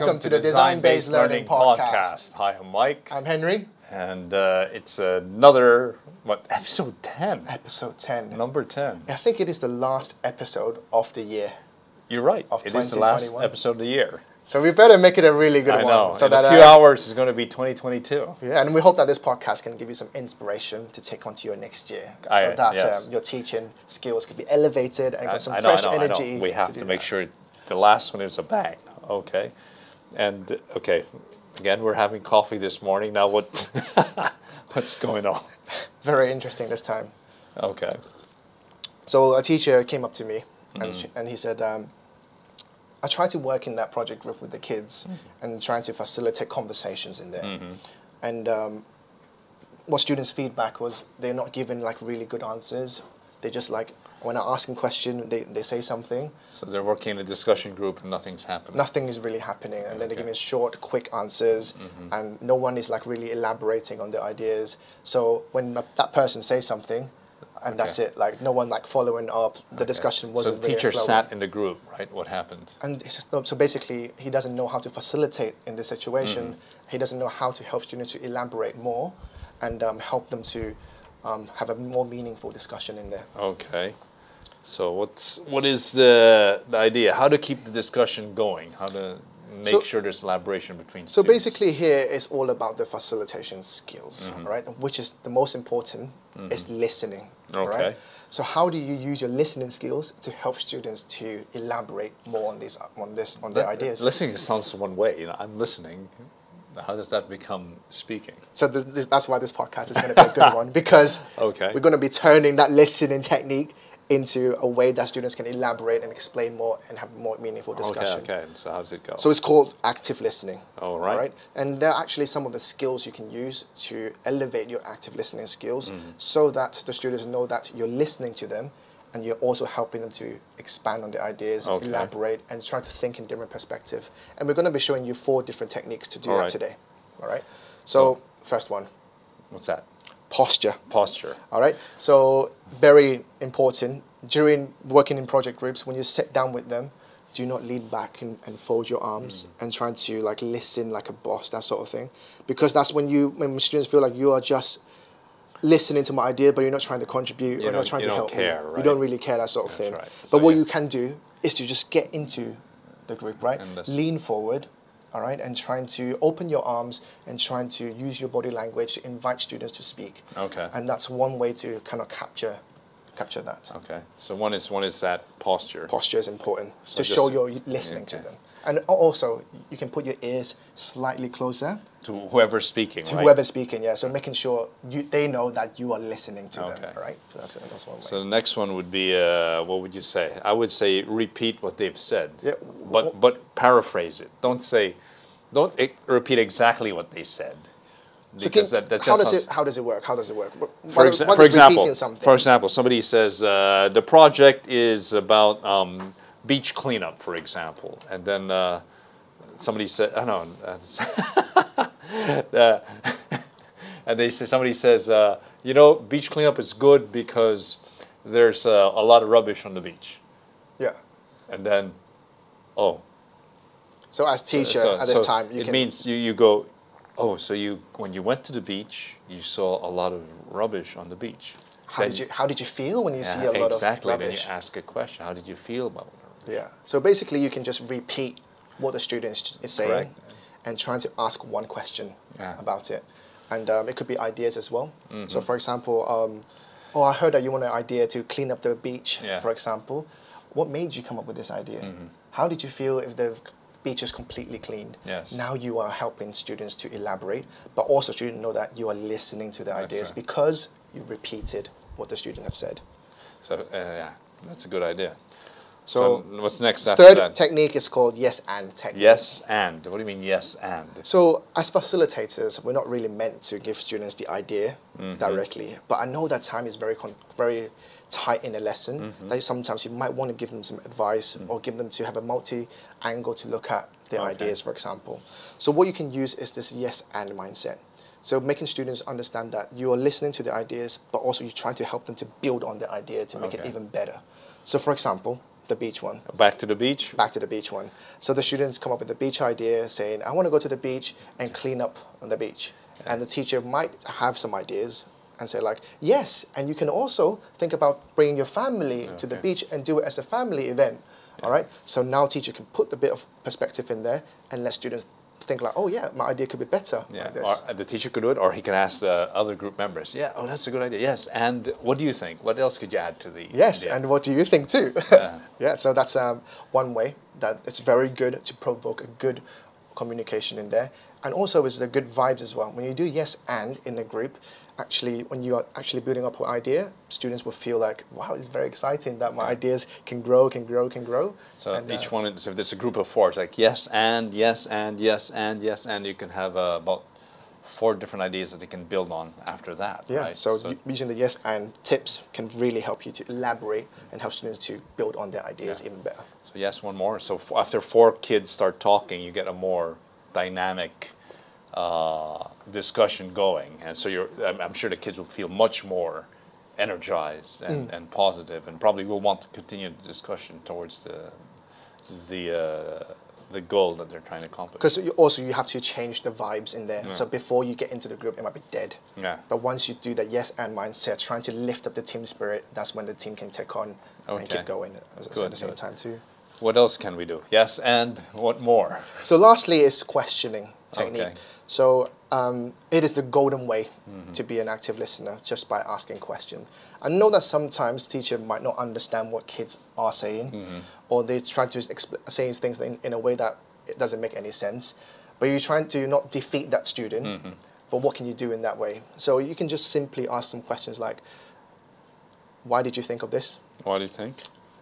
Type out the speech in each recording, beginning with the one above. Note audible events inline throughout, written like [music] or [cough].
Welcome to the Design Based Learning Podcast. Hi, I'm Mike, I'm Henry, and uh, it's another what episode ten, episode 10. number ten. I think it is the last episode of the year. You're right. Of It is the last episode of the year. So we better make it a really good I one. know. So In that a few uh, hours is going to be 2022. Yeah, and we hope that this podcast can give you some inspiration to take on to your next year. I- so that yes. um, your teaching skills could be elevated and I, got some I fresh I know, I know. energy. We have to, do make that. sure the last one is a bang. Okay, and okay, again we're having coffee this morning. Now what? [laughs] what's going on? Very interesting this time. Okay. So a teacher came up to me and, Mm-hmm. she, and he said, um, I tried to work in that project group with the kids Mm-hmm. and trying to facilitate conversations in there. Mm-hmm. And um, what students' feedback was they're not given like really good answers. They just like, when I ask them question, they, they say something. So they're working in a discussion group and nothing's happening. Nothing is really happening. And then they're Okay. giving short, quick answers Mm-hmm. and no one is like really elaborating on their ideas. So when that person says something, and that's it. Like no one like following up. The discussion wasn't so the teacher flowing. sat in the group, right? What happened? And so basically, he doesn't know how to facilitate in this situation. Mm-hmm. He doesn't know how to help students to elaborate more and um, help them to um, have a more meaningful discussion in there. Okay. So what's what is the, the idea? How to keep the discussion going? How to make So- sure there's elaboration between So students? basically, here it's all about the facilitation skills, Mm-hmm. right? Which is the most important is listening. Okay. Right? So how do you use your listening skills to help students to elaborate more on these on this on their That- ideas? Listening sounds one way. You know, I'm listening. How does that become speaking? So this, this, that's why this podcast is going to be a good [laughs] one because Okay. we're going to be turning that listening technique into a way that students can elaborate and explain more and have more meaningful discussion. Okay. Okay. So how does it go? So it's called active listening. All right. right. And there are actually some of the skills you can use to elevate your active listening skills Mm-hmm. so that the students know that you're listening to them and you're also helping them to expand on their ideas, Okay. elaborate, and try to think in different perspective. And we're going to be showing you four different techniques to do All that right. today. All right. So, first one, What's that? Posture. Posture. All right. So very important during working in project groups when you sit down with them. Do not lean back and, and fold your arms mm. and trying to like listen like a boss, that sort of thing, because that's when you when students feel like you are just listening to my idea, but you're not trying to contribute You or not trying you to don't help. care, You don't really care that sort of That's thing. right. But what yeah. you can do is to just get into the group, right? Lean forward, all right, and trying to open your arms and trying to use your body language to invite students to speak. Okay. And that's one way to kind of capture capture that. Okay. So one is one is that posture. Posture is important So to show you're listening to them. And also, you can put your ears slightly closer to whoever's speaking, to right? whoever's speaking. Yeah, so making sure you, they know that you are listening to them. Okay. All right, so that's that's one way. So the next one would be uh, what would you say? I would say repeat what they've said. Yeah. But but paraphrase it. Don't say, don't repeat exactly what they said. So can- that, that how just does sounds, it how does it work? How does it work? What, for, exa- what for example, for example, somebody says uh, the project is about um, beach cleanup, for example, and then uh, somebody said, I know, [laughs] uh, and they say somebody says, uh, you know, beach cleanup is good because there's uh, a lot of rubbish on the beach, yeah. and then, oh, So as teacher so- at this so time, you it can means you, you go, oh, so you when you went to the beach, you saw a lot of rubbish on the beach. how Then did you how did you feel when you see a lot exactly. of rubbish? Exactly. Then you ask a question. How did you feel about it? Yeah. So basically, you can just repeat what the student is- is saying Correct. and trying to ask one question Yeah. about it. And um, it could be ideas as well. Mm-hmm. So, for example, um, oh, I heard that you want an idea to clean up the beach, Yeah. for example. What made you come up with this idea? How did you feel if the beach is completely cleaned? Yes. Now you are helping students to elaborate, but also students know that you are listening to their That's ideas right. because you repeated what the students have said. So uh, yeah, that's a good idea. So, what's the next Third that? technique is called yes and technique. yes and. What do you mean yes and? So, as facilitators, we're not really meant to give students the idea Mm-hmm. directly, but I know that time is very, con- very tight in a lesson. Mm-hmm. That sometimes you might want to give them some advice or give them to have a multi-angle to look at their Okay. ideas, for example. So, what you can use is this yes and mindset. So, making students understand that you are listening to the ideas, but also you're trying to help them to build on the idea to make it even better. So, for example, the beach one. Back to the beach. Back to the beach one. So the students come up with the beach idea, saying, "I want to go to the beach and clean up on the beach," and the teacher might have some ideas and say like, "Yes, and you can also think about bringing your family to the beach and do it as a family event." All right. So now teacher can put the bit of perspective in there and let students think like, "Oh yeah, my idea could be better Yeah, like this." or the teacher could do it, or he can ask the other group members. Yeah, oh, that's a good idea. Yes, and what do you think? What else could you add to the? Yes, idea? and what do you think too? Yeah. [laughs] yeah, so that's um, one way that it's very good to provoke a good communication in there. And also is the good vibes as well. When you do yes and in a group, actually when you are actually building up an idea, students will feel like, wow, it's very exciting that my ideas can grow, can grow, can grow. So And, each uh, one, so if there's a group of four, it's like yes and yes and yes and yes and you can have uh, about four different ideas that they can build on after that. Yeah, right? so, u- using the yes and tips can really help you to elaborate and help students to build on their ideas Yeah. even better. So yes, one more. So f- after four kids start talking, you get a more dynamic uh, discussion going, and so you're. I'm, I'm sure the kids will feel much more energized and, Mm. and positive, and probably will want to continue the discussion towards the the uh, the goal that they're trying to accomplish. Because also you have to change the vibes in there. So before you get into the group, it might be dead. Yeah. But once you do that yes and mindset, trying to lift up the team spirit, that's when the team can take on and keep going Good, at the same good. time too. What else can we do? Yes, and what more? So lastly is questioning technique. Okay. So um, it is the golden way Mm-hmm. to be an active listener just by asking questions. I know that sometimes teacher might not understand what kids are saying, Mm-hmm. or they try to exp- say things in, in a way that it doesn't make any sense. But you're trying to not defeat that student. Mm-hmm. But what can you do in that way? So you can just simply ask some questions like, "Why did you think of this? Why do you think?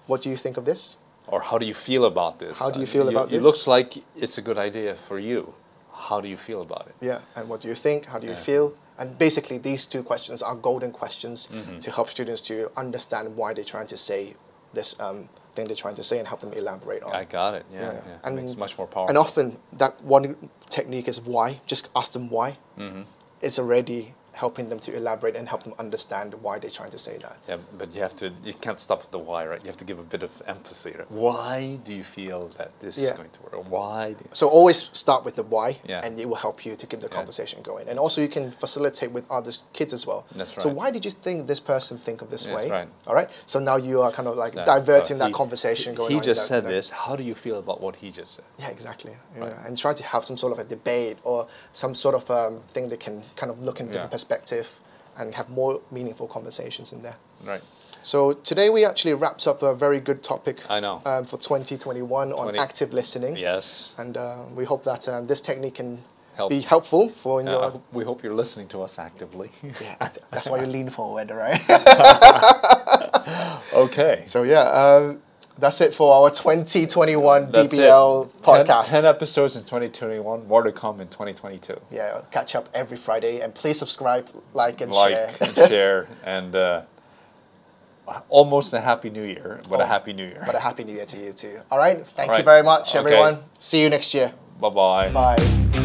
What do you think of this?" Or how do you feel about this? How do you feel about It this? It looks like it's a good idea for you. How do you feel about it? Yeah, and what do you think? How do you Yeah. feel? And basically, these two questions are golden questions Mm-hmm. to help students to understand why they're trying to say this um, thing they're trying to say and help them elaborate on. I got it. Yeah, Yeah. yeah. And- makes much more powerful. and often, that one technique is why. Just ask them why. Mm-hmm. It's already helping them to elaborate and help them understand why they're trying to say that. Yeah, but you have to. You can't stop at the why, right? You have to give a bit of empathy. Right? Why do you feel that this Yeah. is going to work? Why? Do you, So always start with the why, Yeah. and it will help you to keep the conversation going. And also, you can facilitate with other kids as well. That's right. So why did you think this person think of this That's way? right. All right. So now you are kind of like So- diverting so that he- conversation going He just said that- this. How do you feel about what he just said? Yeah, exactly. Yeah. Right. And try to have some sort of a debate or some sort of um, thing that can kind of look in different Yeah. Perspective and have more meaningful conversations in there. Right. So today we actually wrapped up a very good topic. I know. Um, for 2021 on active listening. Yes. And uh, we hope that um, this technique can Help. be helpful for in Uh, your. We hope you're listening to us actively. [laughs] Yeah, that's- that's why you lean forward, right? [laughs] okay. so yeah, um, that's it for our 2021 That's. DBL 10 podcast. 10, episodes in 2021, more to come in 2022. yeah, catch up every Friday, and please subscribe, like, and share. Like and share, [laughs] and uh, almost a happy new year, What Oh, a happy new year. What a happy new year to you too. All right, thank All you very much, Okay. everyone. See you next year. Bye-bye. Bye.